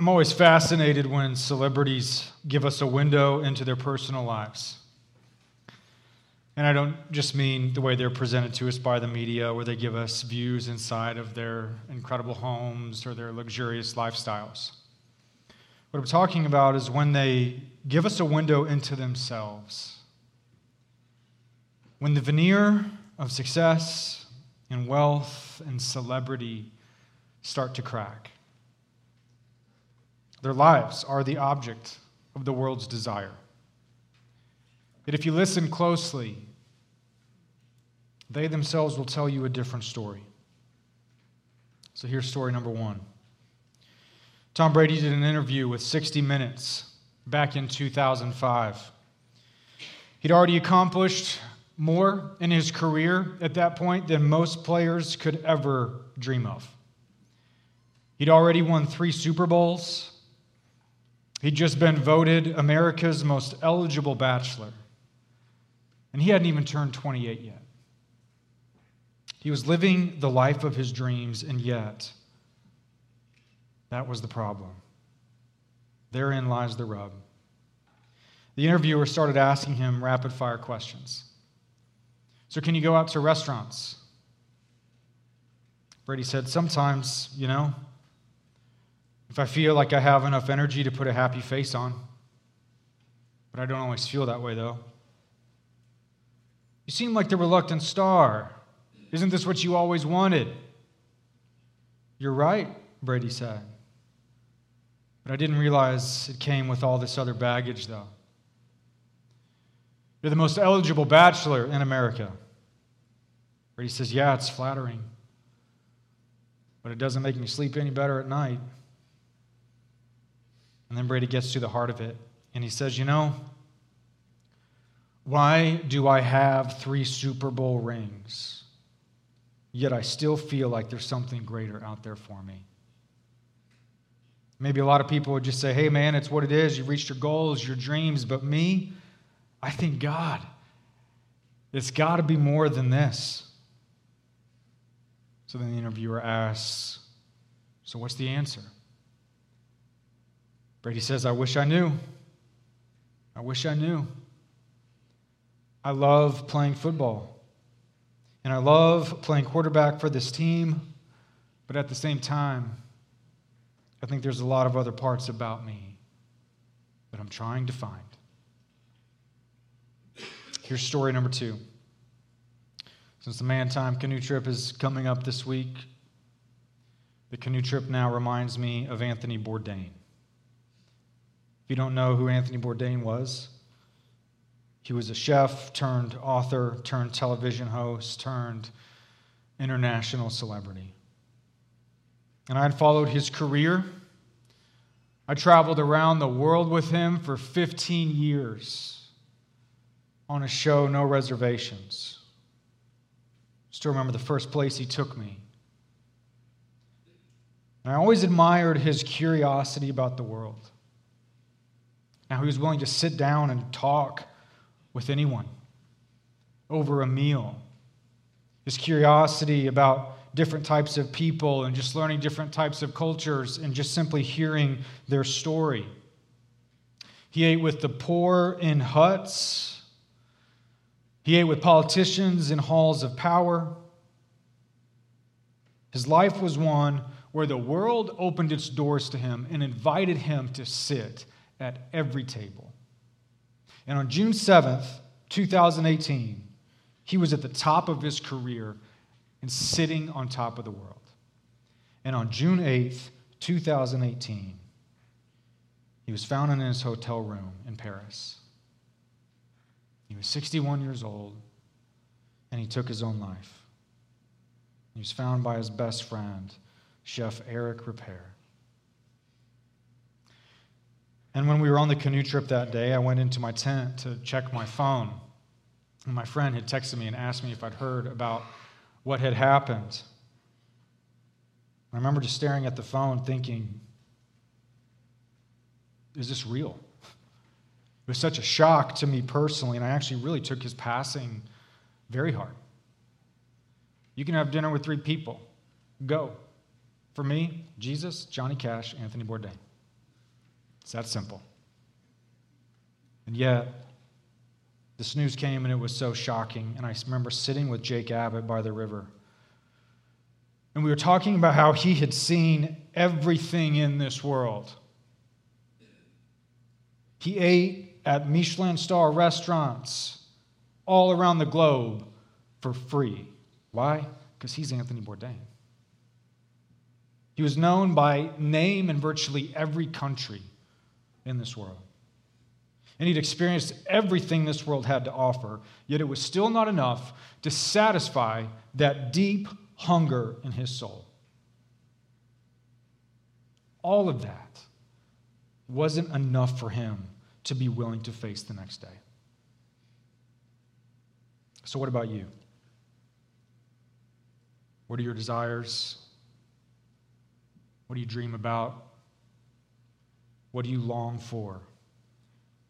I'm always fascinated when celebrities give us a window into their personal lives. And I don't just mean the way they're presented to us by the media, where they give us views inside of their incredible homes or their luxurious lifestyles. What I'm talking about is when they give us a window into themselves. When the veneer of success and wealth and celebrity start to crack. Their lives are the object of the world's desire. Yet if you listen closely, they themselves will tell you a different story. So here's story number one. Tom Brady did an interview with 60 Minutes back in 2005. He'd already accomplished more in his career at that point than most players could ever dream of. He'd already won three Super Bowls. He'd just been voted America's most eligible bachelor. And he hadn't even turned 28 yet. He was living the life of his dreams, and yet, that was the problem. Therein lies the rub. The interviewer started asking him rapid fire questions. So, can you go out to restaurants? Brady said, Sometimes, you know, if I feel like I have enough energy to put a happy face on. But I don't always feel that way, though. You seem like the reluctant star. Isn't this what you always wanted? You're right, Brady said. But I didn't realize it came with all this other baggage, though. You're the most eligible bachelor in America. Brady says, Yeah, it's flattering, but it doesn't make me sleep any better at night. And then Brady gets to the heart of it, and he says, You know, why do I have three Super Bowl rings? Yet I still feel like there's something greater out there for me. Maybe a lot of people would just say, hey, man, it's what it is. You've reached your goals, your dreams. But me, I think God, it's got to be more than this. So then the interviewer asks, so what's the answer? Brady says, I wish I knew. I wish I knew. I love playing football. And I love playing quarterback for this team. But at the same time, I think there's a lot of other parts about me that I'm trying to find. Here's story number two. Since the Man Time canoe trip is coming up this week, the canoe trip now reminds me of Anthony Bourdain. You don't know who Anthony Bourdain was, he was a chef turned author, turned television host, turned international celebrity. And I had followed his career. I traveled around the world with him for 15 years on a show, No Reservations. Still remember the first place he took me. And I always admired his curiosity about the world. Now, he was willing to sit down and talk with anyone over a meal. His curiosity about different types of people and just learning different types of cultures and just simply hearing their story. He ate with the poor in huts. He ate with politicians in halls of power. His life was one where the world opened its doors to him and invited him to sit at every table. And on June 7th, 2018, he was at the top of his career and sitting on top of the world. And on June 8th, 2018, he was found in his hotel room in Paris. He was 61 years old, and he took his own life. He was found by his best friend, Chef Eric Ripert. And when we were on the canoe trip that day, I went into my tent to check my phone. And my friend had texted me and asked me if I'd heard about what had happened. I remember just staring at the phone thinking, is this real? It was such a shock to me personally, and I actually really took his passing very hard. You can have dinner with three people. Go. For me, Jesus, Johnny Cash, Anthony Bourdain. It's that simple. And yet, this news came and it was so shocking. And I remember sitting with Jake Abbott by the river. And we were talking about how he had seen everything in this world. He ate at Michelin star restaurants all around the globe for free. Why? Because he's Anthony Bourdain. He was known by name in virtually every country in this world. And he'd experienced everything this world had to offer, yet it was still not enough to satisfy that deep hunger in his soul. All of that wasn't enough for him to be willing to face the next day. So, what about you? What are your desires? What do you dream about? What do you long for?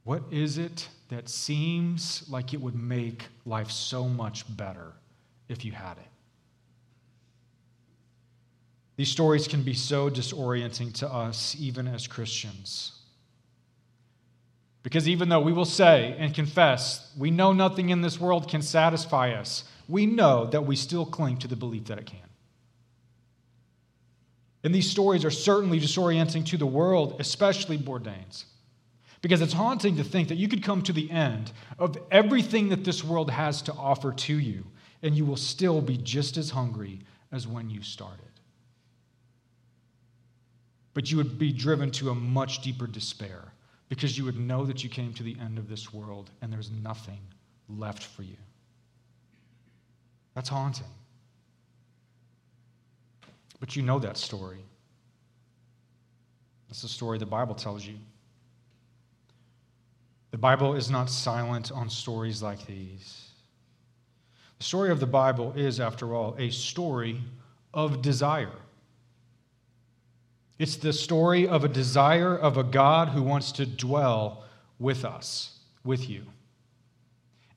What is it that seems like it would make life so much better if you had it? These stories can be so disorienting to us, even as Christians. Because even though we will say and confess, we know nothing in this world can satisfy us, we know that we still cling to the belief that it can. And these stories are certainly disorienting to the world, especially Bourdain's. Because it's haunting to think that you could come to the end of everything that this world has to offer to you, and you will still be just as hungry as when you started but you would be driven to a much deeper despair because you would know that you came to the end of this world and there's nothing left for you. That's haunting. But you know that story. That's the story the Bible tells you. The Bible is not silent on stories like these. The story of the Bible is, after all, a story of desire. It's the story of a desire of a God who wants to dwell with us, with you.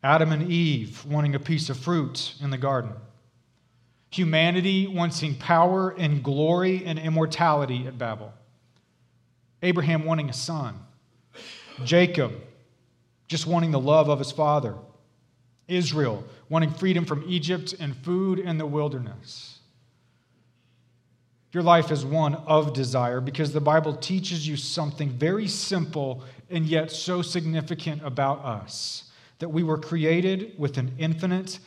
Adam and Eve wanting a piece of fruit in the garden. Humanity wanting power and glory and immortality at Babel. Abraham wanting a son. Jacob just wanting the love of his father. Israel wanting freedom from Egypt and food in the wilderness. Your life is one of desire because the Bible teaches you something very simple and yet so significant about us that we were created with an infinite,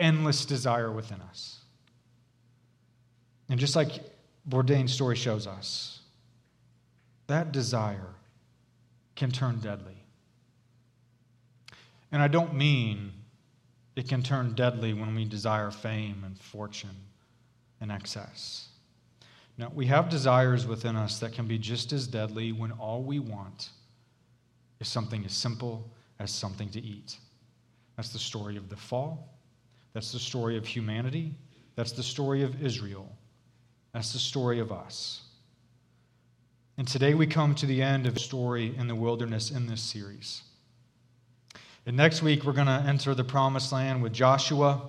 endless desire within us. And just like Bourdain's story shows us, that desire can turn deadly. And I don't mean it can turn deadly when we desire fame and fortune and excess. Now, we have desires within us that can be just as deadly when all we want is something as simple as something to eat. That's the story of the fall. That's the story of humanity. That's the story of Israel. That's the story of us. And today we come to the end of the story in the wilderness in this series. And next week we're going to enter the promised land with Joshua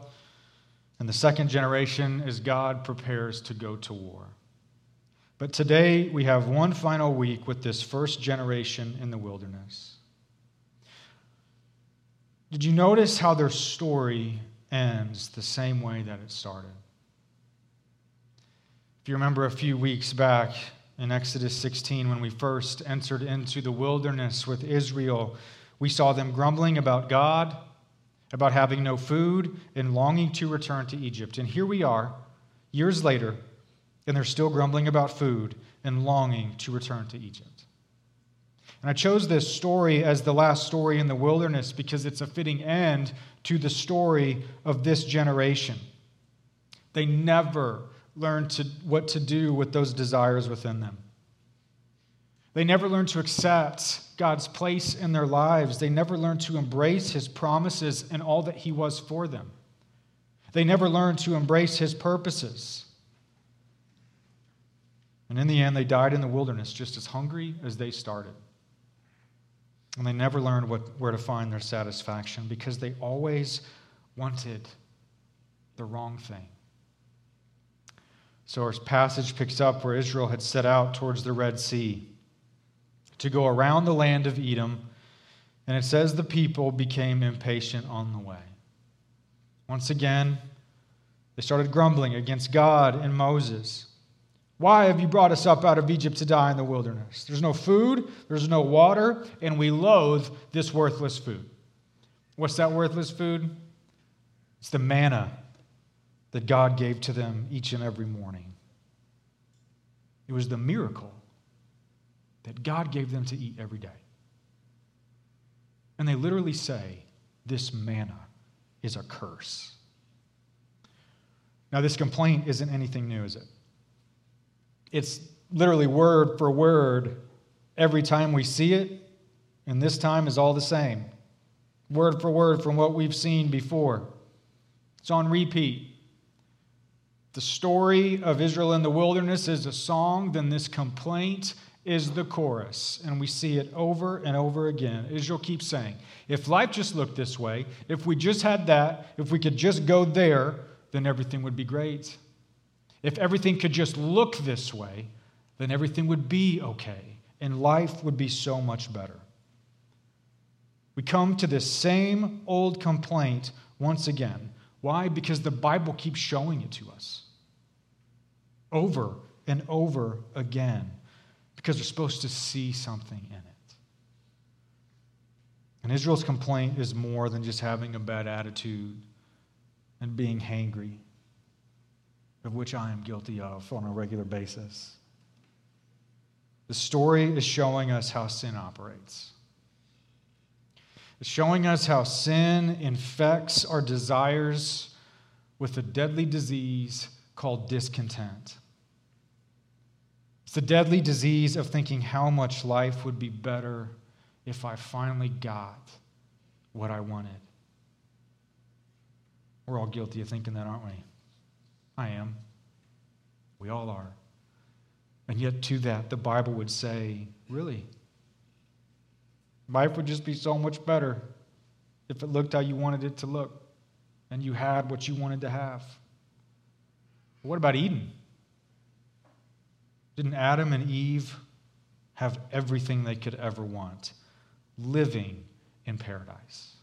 and the second generation as God prepares to go to war. But today we have one final week with this first generation in the wilderness. Did you notice how their story ends the same way that it started? If you remember a few weeks back in Exodus 16, when we first entered into the wilderness with Israel, we saw them grumbling about God, about having no food, and longing to return to Egypt. And here we are, years later, and they're still grumbling about food and longing to return to Egypt. And I chose this story as the last story in the wilderness because it's a fitting end to the story of this generation. They never learned to, what to do with those desires within them. They never learned to accept God's place in their lives. They never learned to embrace His promises and all that He was for them. They never learned to embrace His purposes. And in the end, they died in the wilderness just as hungry as they started. And they never learned what, where to find their satisfaction because they always wanted the wrong thing. So our passage picks up where Israel had set out towards the Red Sea to go around the land of Edom. And it says the people became impatient on the way. Once again, they started grumbling against God and Moses. Why have you brought us up out of Egypt to die in the wilderness? There's no food, there's no water, and we loathe this worthless food. What's that worthless food? It's the manna that God gave to them each and every morning. It was the miracle that God gave them to eat every day. And they literally say, This manna is a curse. Now, this complaint isn't anything new, is it? It's literally word for word every time we see it, and this time is all the same. Word for word from what we've seen before. It's on repeat. The story of Israel in the wilderness is a song, then this complaint is the chorus. And we see it over and over again. Israel keeps saying, if life just looked this way, if we just had that, if we could just go there, then everything would be great. If everything could just look this way, then everything would be okay and life would be so much better. We come to this same old complaint once again. Why? Because the Bible keeps showing it to us over and over again because they're supposed to see something in it. And Israel's complaint is more than just having a bad attitude and being hangry, of which I am guilty of on a regular basis. The story is showing us how sin operates. It's showing us how sin infects our desires with a deadly disease called discontent. It's the deadly disease of thinking how much life would be better if I finally got what I wanted. We're all guilty of thinking that, aren't we? I am. We all are. And yet, to that, the Bible would say, really? Life would just be so much better if it looked how you wanted it to look and you had what you wanted to have. What about Eden? Didn't Adam and Eve have everything they could ever want, living in paradise?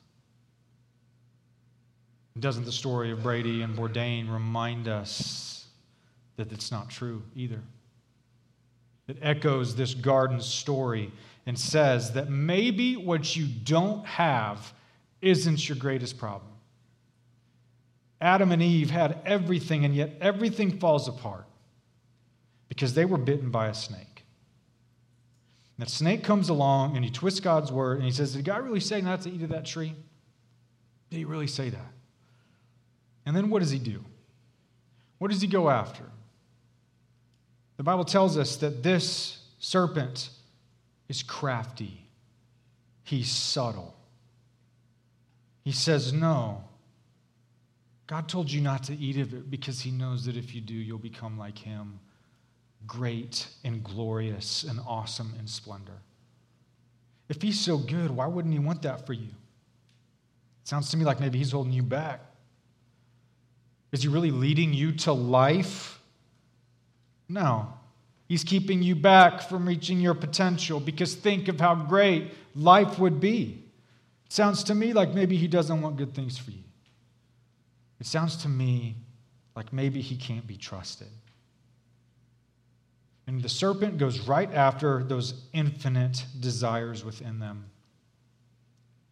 Doesn't the story of Brady and Bourdain remind us that it's not true either? It echoes this garden story and says that maybe what you don't have isn't your greatest problem. Adam and Eve had everything, and yet everything falls apart because they were bitten by a snake. And that snake comes along and he twists God's word and he says, Did God really say not to eat of that tree? Did he really say that? And then what does he do? What does he go after? The Bible tells us that this serpent is crafty, he's subtle. He says, No. God told you not to eat of it because he knows that if you do, you'll become like him, great and glorious and awesome in splendor. If he's so good, why wouldn't he want that for you? It sounds to me like maybe he's holding you back. Is he really leading you to life? No. He's keeping you back from reaching your potential because think of how great life would be. It sounds to me like maybe he doesn't want good things for you. It sounds to me like maybe he can't be trusted. And the serpent goes right after those infinite desires within them,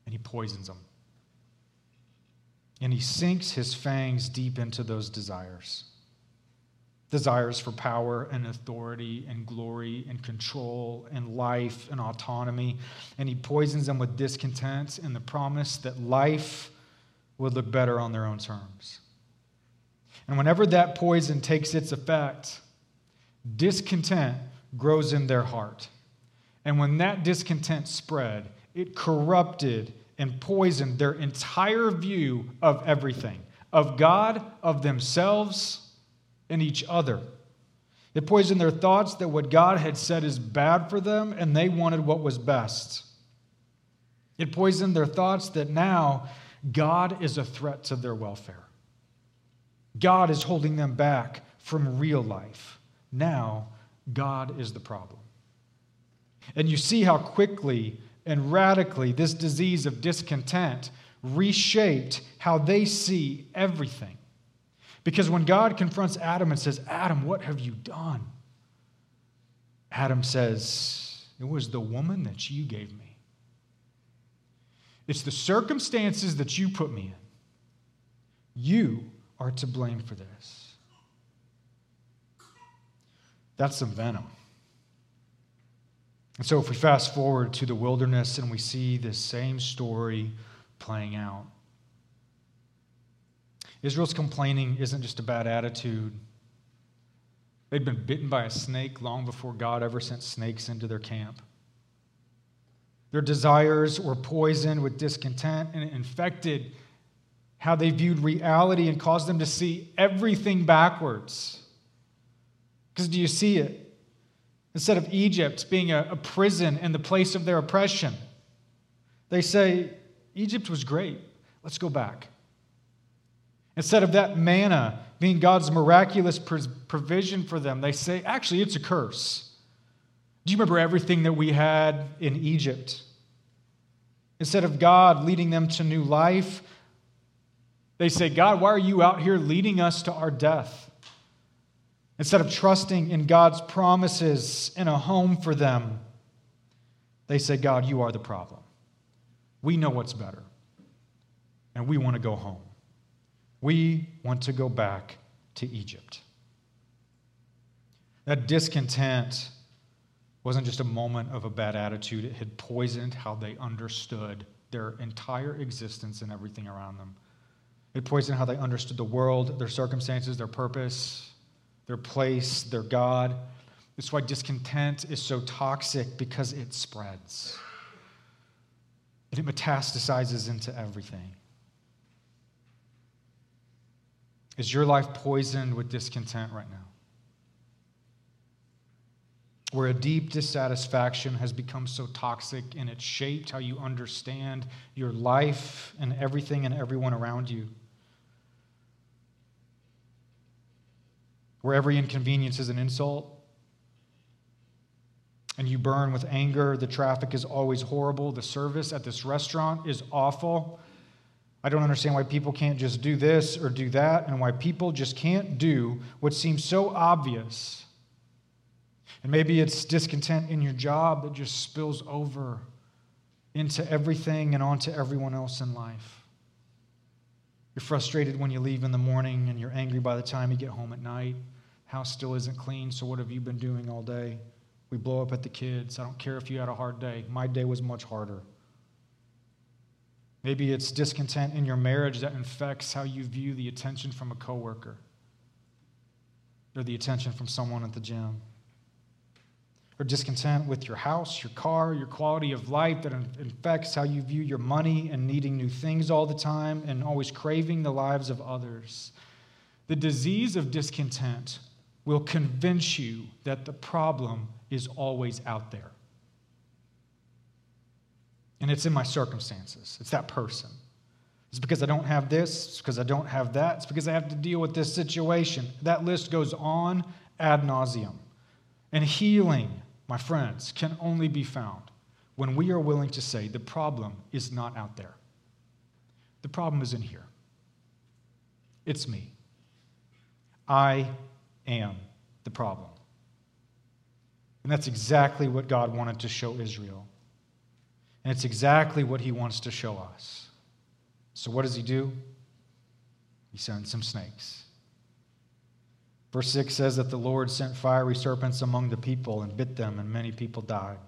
and he poisons them and he sinks his fangs deep into those desires desires for power and authority and glory and control and life and autonomy. And he poisons them with discontent and the promise that life would look better on their own terms. And whenever that poison takes its effect, discontent grows in their heart. And when that discontent spread, it corrupted and poisoned their entire view of everything of God, of themselves, and each other. It poisoned their thoughts that what God had said is bad for them and they wanted what was best. It poisoned their thoughts that now God is a threat to their welfare. God is holding them back from real life. Now, God is the problem. And you see how quickly and radically this disease of discontent reshaped how they see everything. Because when God confronts Adam and says, Adam, what have you done? Adam says, It was the woman that you gave me. It's the circumstances that you put me in. You are to blame for this. That's some venom. And so, if we fast forward to the wilderness and we see this same story playing out, Israel's complaining isn't just a bad attitude. They'd been bitten by a snake long before God ever sent snakes into their camp. Their desires were poisoned with discontent and infected how they viewed reality and caused them to see everything backwards. Because do you see it? Instead of Egypt being a, a prison and the place of their oppression, they say, Egypt was great. Let's go back. Instead of that manna being God's miraculous provision for them, they say, actually, it's a curse. Do you remember everything that we had in Egypt? Instead of God leading them to new life, they say, God, why are you out here leading us to our death? Instead of trusting in God's promises and a home for them, they say, God, you are the problem. We know what's better, and we want to go home. We want to go back to Egypt. That discontent wasn't just a moment of a bad attitude, it had poisoned how they understood their entire existence and everything around them. It poisoned how they understood the world, their circumstances, their purpose, their place, their God. That's why discontent is so toxic because it spreads. And it metastasizes into everything. Is your life poisoned with discontent right now? Where a deep dissatisfaction has become so toxic and it's shaped how you understand your life and everything and everyone around you. where every inconvenience is an insult, and you burn with anger, the traffic is always horrible, the service at this restaurant is awful. I don't understand why people can't just do this or do that, and why people just can't do what seems so obvious. And maybe it's discontent in your job that just spills over into everything and onto everyone else in life. You're frustrated when you leave in the morning, and you're angry by the time you get home at night. House still isn't clean, so what have you been doing all day? We blow up at the kids. I don't care if you had a hard day. My day was much harder. Maybe it's discontent in your marriage that infects how you view the attention from a coworker or the attention from someone at the gym. Or discontent with your house, your car, your quality of life that infects how you view your money and needing new things all the time and always craving the lives of others. The disease of discontent will convince you that the problem is always out there. And it's in my circumstances, it's that person. It's because I don't have this, it's because I don't have that, it's because I have to deal with this situation. That list goes on ad nauseum. And healing, my friends, can only be found when we are willing to say the problem is not out there. The problem is in here. It's me. I am the problem. And that's exactly what God wanted to show Israel. And it's exactly what he wants to show us. So, what does he do? He sends some snakes. Verse 6 says that the Lord sent fiery serpents among the people and bit them, and many people died.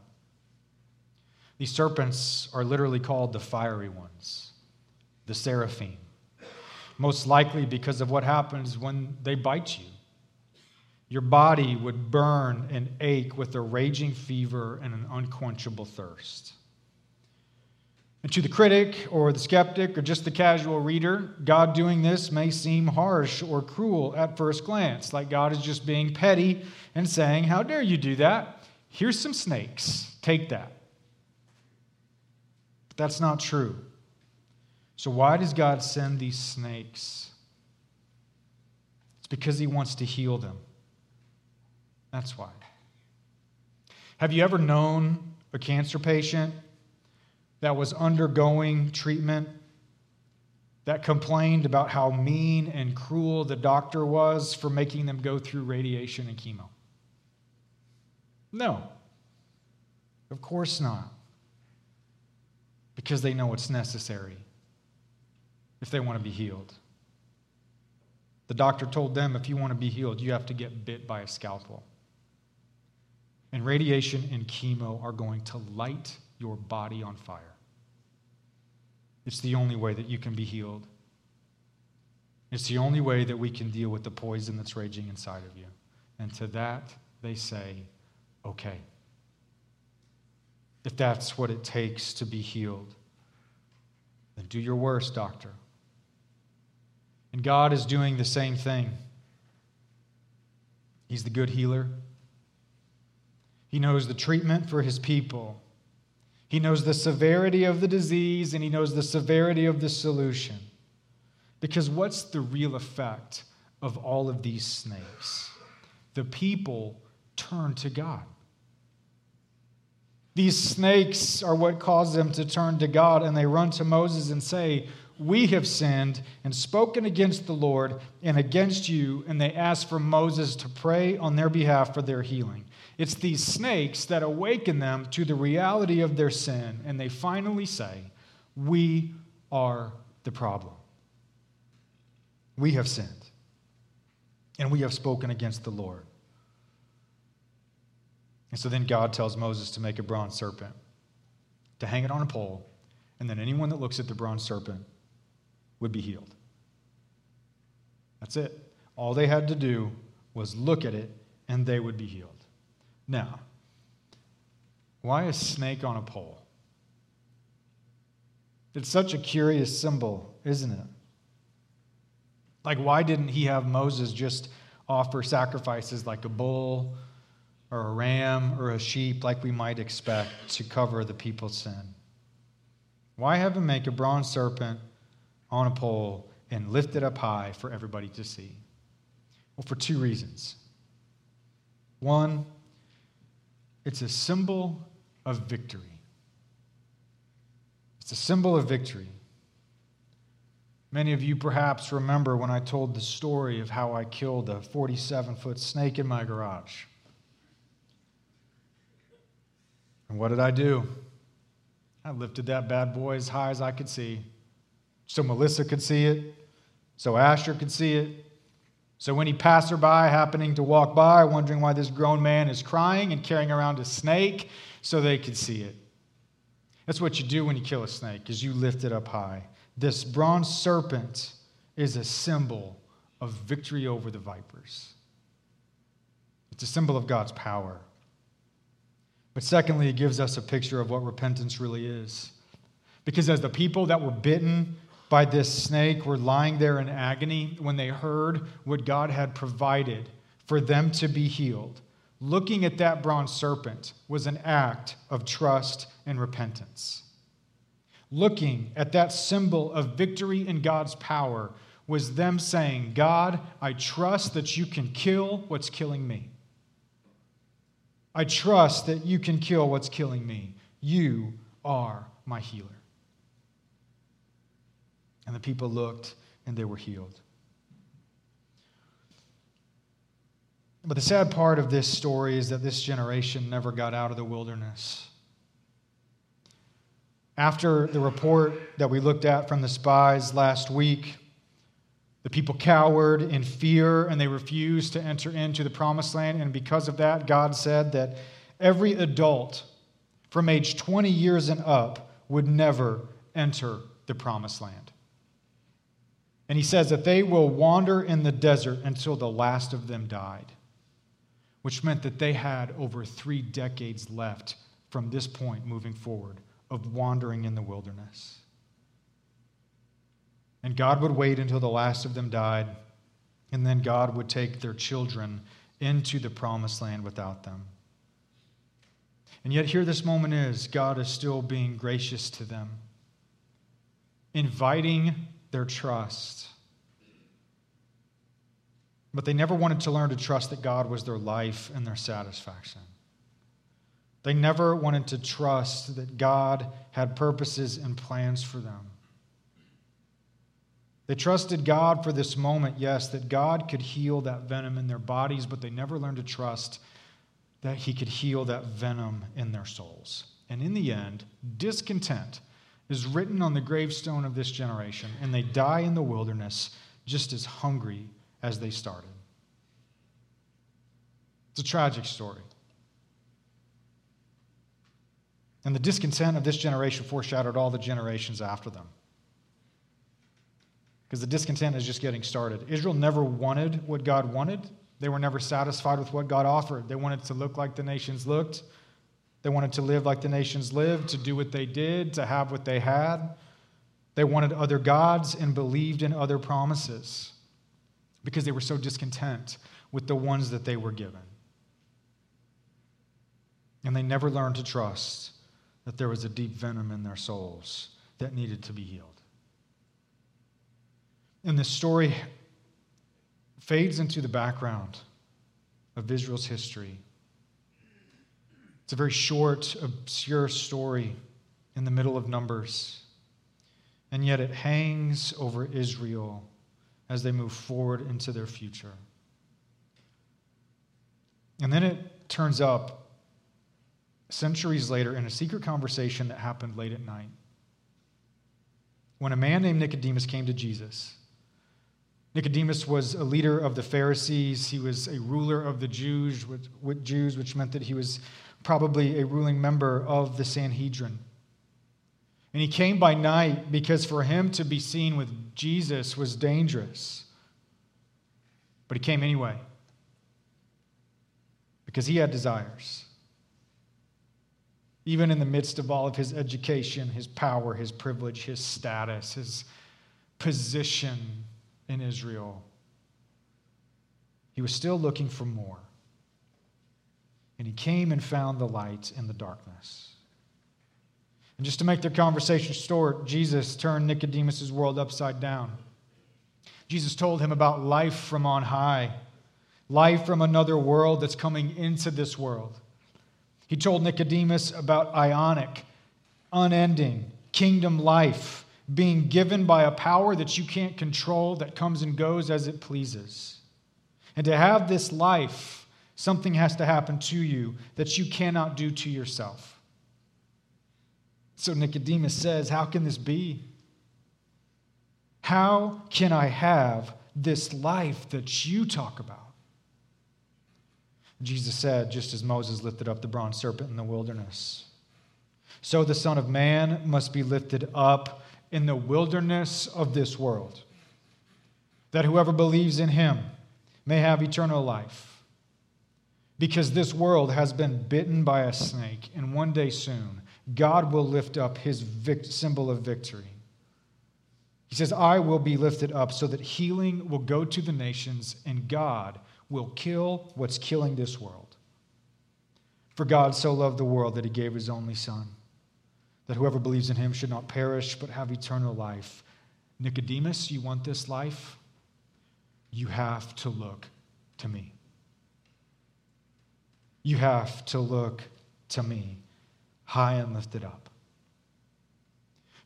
These serpents are literally called the fiery ones, the seraphim. Most likely because of what happens when they bite you. Your body would burn and ache with a raging fever and an unquenchable thirst. And to the critic or the skeptic or just the casual reader, God doing this may seem harsh or cruel at first glance, like God is just being petty and saying, How dare you do that? Here's some snakes. Take that. But that's not true. So, why does God send these snakes? It's because He wants to heal them. That's why. Have you ever known a cancer patient that was undergoing treatment that complained about how mean and cruel the doctor was for making them go through radiation and chemo? No. Of course not. Because they know it's necessary if they want to be healed. The doctor told them if you want to be healed, you have to get bit by a scalpel. And radiation and chemo are going to light your body on fire. It's the only way that you can be healed. It's the only way that we can deal with the poison that's raging inside of you. And to that, they say, okay. If that's what it takes to be healed, then do your worst, doctor. And God is doing the same thing. He's the good healer. He knows the treatment for his people. He knows the severity of the disease and he knows the severity of the solution. Because what's the real effect of all of these snakes? The people turn to God. These snakes are what caused them to turn to God, and they run to Moses and say, we have sinned and spoken against the Lord and against you, and they ask for Moses to pray on their behalf for their healing. It's these snakes that awaken them to the reality of their sin, and they finally say, We are the problem. We have sinned, and we have spoken against the Lord. And so then God tells Moses to make a bronze serpent, to hang it on a pole, and then anyone that looks at the bronze serpent would be healed. That's it. All they had to do was look at it and they would be healed. Now, why a snake on a pole? It's such a curious symbol, isn't it? Like, why didn't he have Moses just offer sacrifices like a bull or a ram or a sheep, like we might expect, to cover the people's sin? Why have him make a bronze serpent on a pole and lift it up high for everybody to see? Well, for two reasons. One, it's a symbol of victory. It's a symbol of victory. Many of you perhaps remember when I told the story of how I killed a 47 foot snake in my garage. And what did I do? I lifted that bad boy as high as I could see so Melissa could see it, so Asher could see it. So any passerby happening to walk by, wondering why this grown man is crying and carrying around a snake, so they could see it. That's what you do when you kill a snake, is you lift it up high. This bronze serpent is a symbol of victory over the vipers. It's a symbol of God's power. But secondly, it gives us a picture of what repentance really is. Because as the people that were bitten by this snake were lying there in agony when they heard what God had provided for them to be healed. Looking at that bronze serpent was an act of trust and repentance. Looking at that symbol of victory in God's power was them saying, God, I trust that you can kill what's killing me. I trust that you can kill what's killing me. You are my healer. And the people looked and they were healed. But the sad part of this story is that this generation never got out of the wilderness. After the report that we looked at from the spies last week, the people cowered in fear and they refused to enter into the promised land. And because of that, God said that every adult from age 20 years and up would never enter the promised land. And he says that they will wander in the desert until the last of them died, which meant that they had over three decades left from this point moving forward of wandering in the wilderness. And God would wait until the last of them died, and then God would take their children into the promised land without them. And yet, here this moment is God is still being gracious to them, inviting their trust. But they never wanted to learn to trust that God was their life and their satisfaction. They never wanted to trust that God had purposes and plans for them. They trusted God for this moment, yes, that God could heal that venom in their bodies, but they never learned to trust that He could heal that venom in their souls. And in the end, discontent is written on the gravestone of this generation, and they die in the wilderness just as hungry as they started. It's a tragic story. And the discontent of this generation foreshadowed all the generations after them. Because the discontent is just getting started. Israel never wanted what God wanted, they were never satisfied with what God offered. They wanted to look like the nations looked, they wanted to live like the nations lived, to do what they did, to have what they had. They wanted other gods and believed in other promises because they were so discontent with the ones that they were given. And they never learned to trust that there was a deep venom in their souls that needed to be healed. And this story fades into the background of Israel's history. It's a very short, obscure story in the middle of Numbers. And yet it hangs over Israel as they move forward into their future. And then it turns up centuries later in a secret conversation that happened late at night. When a man named Nicodemus came to Jesus, Nicodemus was a leader of the Pharisees. He was a ruler of the Jews, with Jews, which meant that he was probably a ruling member of the Sanhedrin. And he came by night because for him to be seen with Jesus was dangerous. But he came anyway because he had desires. Even in the midst of all of his education, his power, his privilege, his status, his position in Israel, he was still looking for more. And he came and found the light in the darkness. And just to make their conversation short, Jesus turned Nicodemus' world upside down. Jesus told him about life from on high, life from another world that's coming into this world. He told Nicodemus about ionic, unending kingdom life being given by a power that you can't control that comes and goes as it pleases. And to have this life, something has to happen to you that you cannot do to yourself. So Nicodemus says, How can this be? How can I have this life that you talk about? Jesus said, just as Moses lifted up the bronze serpent in the wilderness. So the Son of Man must be lifted up in the wilderness of this world, that whoever believes in him may have eternal life. Because this world has been bitten by a snake, and one day soon, God will lift up his vic- symbol of victory. He says, I will be lifted up so that healing will go to the nations, and God will kill what's killing this world. For God so loved the world that he gave his only Son, that whoever believes in him should not perish but have eternal life. Nicodemus, you want this life? You have to look to me. You have to look to me, high and lifted up.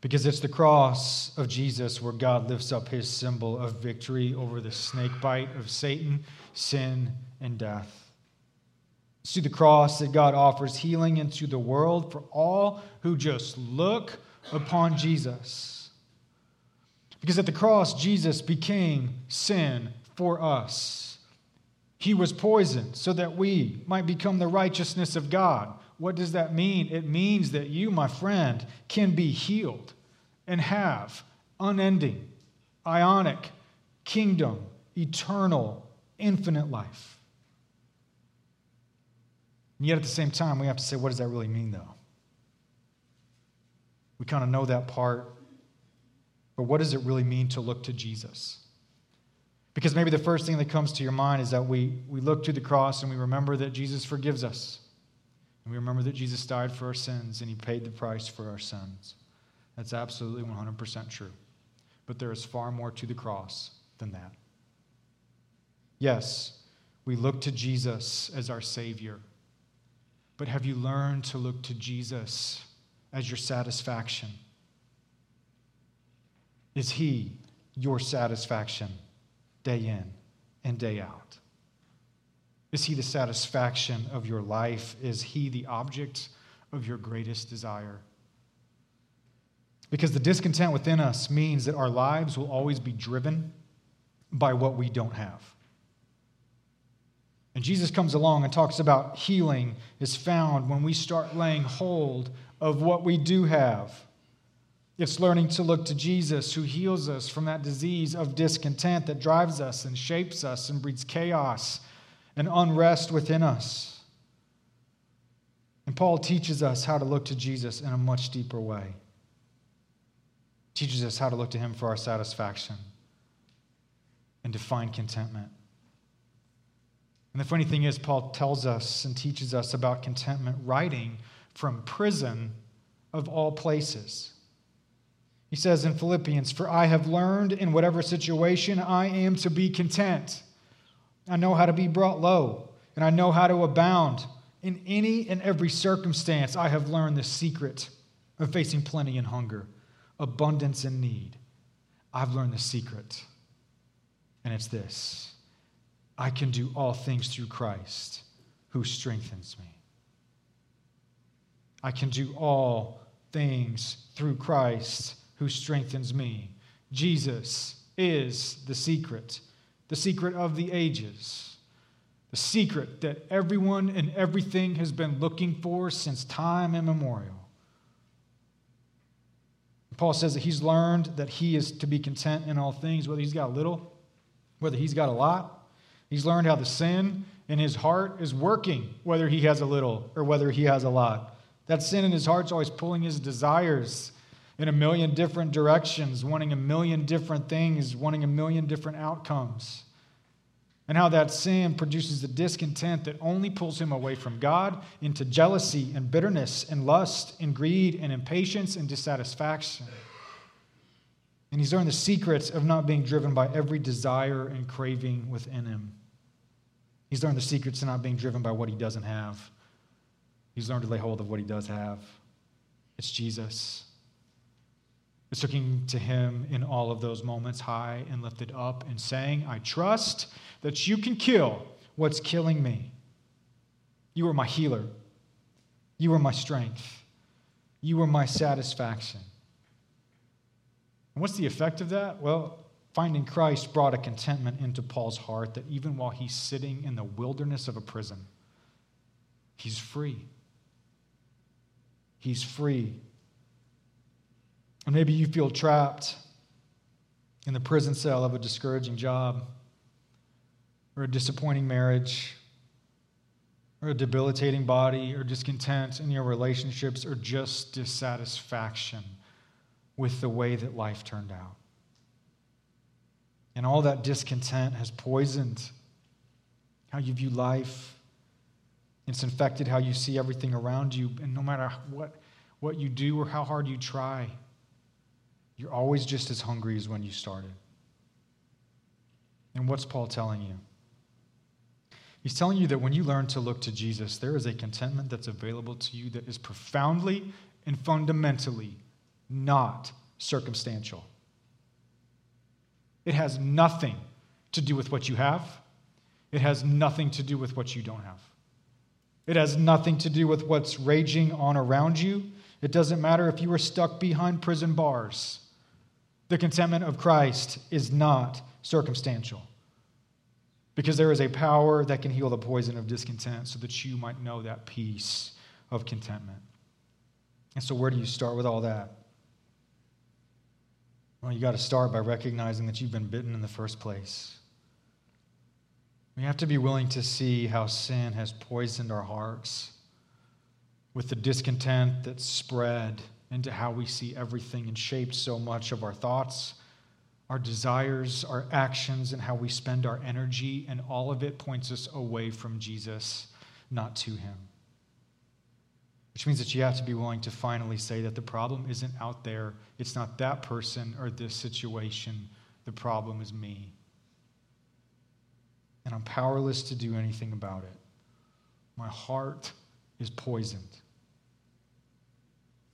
Because it's the cross of Jesus where God lifts up his symbol of victory over the snake bite of Satan, sin, and death. It's through the cross that God offers healing into the world for all who just look upon Jesus. Because at the cross, Jesus became sin for us. He was poisoned so that we might become the righteousness of God. What does that mean? It means that you, my friend, can be healed and have unending, ionic, kingdom, eternal, infinite life. And yet at the same time, we have to say, what does that really mean, though? We kind of know that part, but what does it really mean to look to Jesus? Because maybe the first thing that comes to your mind is that we, we look to the cross and we remember that Jesus forgives us. And we remember that Jesus died for our sins and he paid the price for our sins. That's absolutely 100% true. But there is far more to the cross than that. Yes, we look to Jesus as our Savior. But have you learned to look to Jesus as your satisfaction? Is He your satisfaction day in and day out? Is He the satisfaction of your life? Is He the object of your greatest desire? Because the discontent within us means that our lives will always be driven by what we don't have. And Jesus comes along and talks about healing is found when we start laying hold of what we do have. It's learning to look to Jesus who heals us from that disease of discontent that drives us and shapes us and breeds chaos and unrest within us. And Paul teaches us how to look to Jesus in a much deeper way. Teaches us how to look to him for our satisfaction and to find contentment. And the funny thing is, Paul tells us and teaches us about contentment writing from prison of all places. He says in Philippians, For I have learned in whatever situation I am to be content. I know how to be brought low, and I know how to abound. In any and every circumstance, I have learned the secret of facing plenty and hunger, abundance and need. I've learned the secret, and it's this I can do all things through Christ who strengthens me. I can do all things through Christ who strengthens me. Jesus is the secret, the secret of the ages, the secret that everyone and everything has been looking for since time immemorial. Paul says that he's learned that he is to be content in all things, whether he's got little, whether he's got a lot. He's learned how the sin in his heart is working, whether he has a little or whether he has a lot. That sin in his heart's always pulling his desires in a million different directions, wanting a million different things, wanting a million different outcomes. And how that sin produces a discontent that only pulls him away from God into jealousy and bitterness and lust and greed and impatience and dissatisfaction. And he's learned the secrets of not being driven by every desire and craving within him. He's learned the secrets of not being driven by what he doesn't have. He's learned to lay hold of what he does have. It's Jesus. It's looking to him in all of those moments, high and lifted up, and saying, I trust that you can kill what's killing me. You are my healer. You are my strength. You are my satisfaction. And what's the effect of that? Well, finding Christ brought a contentment into Paul's heart that even while he's sitting in the wilderness of a prison, he's free. He's free and maybe you feel trapped in the prison cell of a discouraging job, or a disappointing marriage, or a debilitating body, or discontent in your relationships, or just dissatisfaction with the way that life turned out. And all that discontent has poisoned how you view life. It's infected how you see everything around you. And no matter what, what you do or how hard you try, you're always just as hungry as when you started. And what's Paul telling you? He's telling you that when you learn to look to Jesus, there is a contentment that's available to you that is profoundly and fundamentally not circumstantial. It has nothing to do with what you have, it has nothing to do with what you don't have. It has nothing to do with what's raging on around you. It doesn't matter if you were stuck behind prison bars. The contentment of Christ is not circumstantial because there is a power that can heal the poison of discontent so that you might know that peace of contentment. And so, where do you start with all that? Well, you got to start by recognizing that you've been bitten in the first place. We have to be willing to see how sin has poisoned our hearts with the discontent that's spread into how we see everything and shaped so much of our thoughts, our desires, our actions, and how we spend our energy, and all of it points us away from Jesus, not to Him. Which means that you have to be willing to finally say that the problem isn't out there, it's not that person or this situation, the problem is me. And I'm powerless to do anything about it. My heart is poisoned.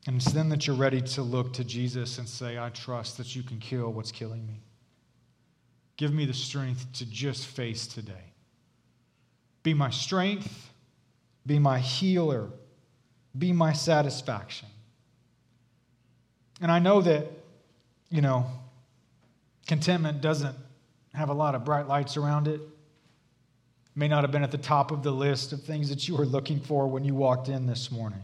And it's then that you're ready to look to Jesus and say, I trust that you can kill what's killing me. Give me the strength to just face today. Be my strength, be my healer, be my satisfaction. And I know that, you know, contentment doesn't have a lot of bright lights around it. May not have been at the top of the list of things that you were looking for when you walked in this morning.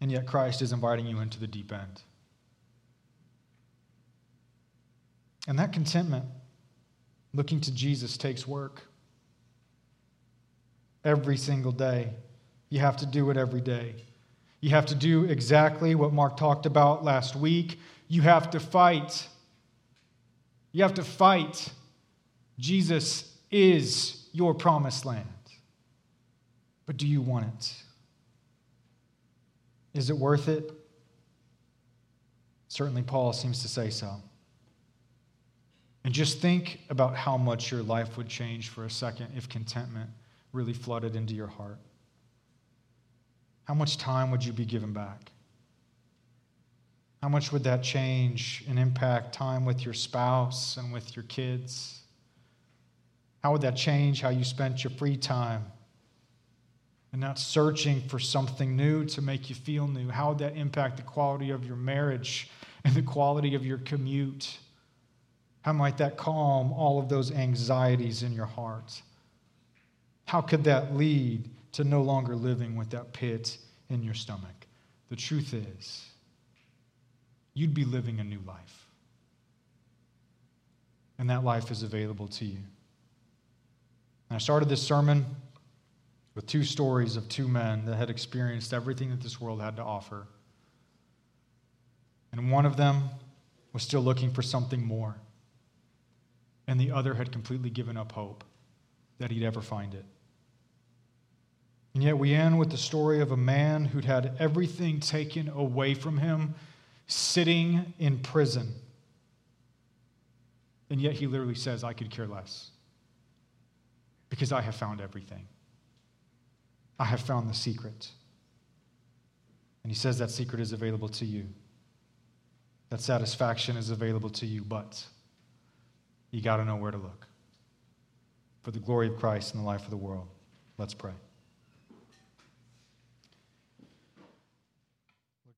And yet, Christ is inviting you into the deep end. And that contentment, looking to Jesus, takes work. Every single day. You have to do it every day. You have to do exactly what Mark talked about last week. You have to fight. You have to fight. Jesus is your promised land. But do you want it? Is it worth it? Certainly, Paul seems to say so. And just think about how much your life would change for a second if contentment really flooded into your heart. How much time would you be given back? How much would that change and impact time with your spouse and with your kids? How would that change how you spent your free time? And not searching for something new to make you feel new. How would that impact the quality of your marriage and the quality of your commute? How might that calm all of those anxieties in your heart? How could that lead to no longer living with that pit in your stomach? The truth is, you'd be living a new life. And that life is available to you. And I started this sermon with two stories of two men that had experienced everything that this world had to offer. And one of them was still looking for something more. And the other had completely given up hope that he'd ever find it. And yet we end with the story of a man who'd had everything taken away from him sitting in prison. And yet he literally says, I could care less because I have found everything. I have found the secret. And he says that secret is available to you. That satisfaction is available to you, but you got to know where to look. For the glory of Christ and the life of the world, let's pray.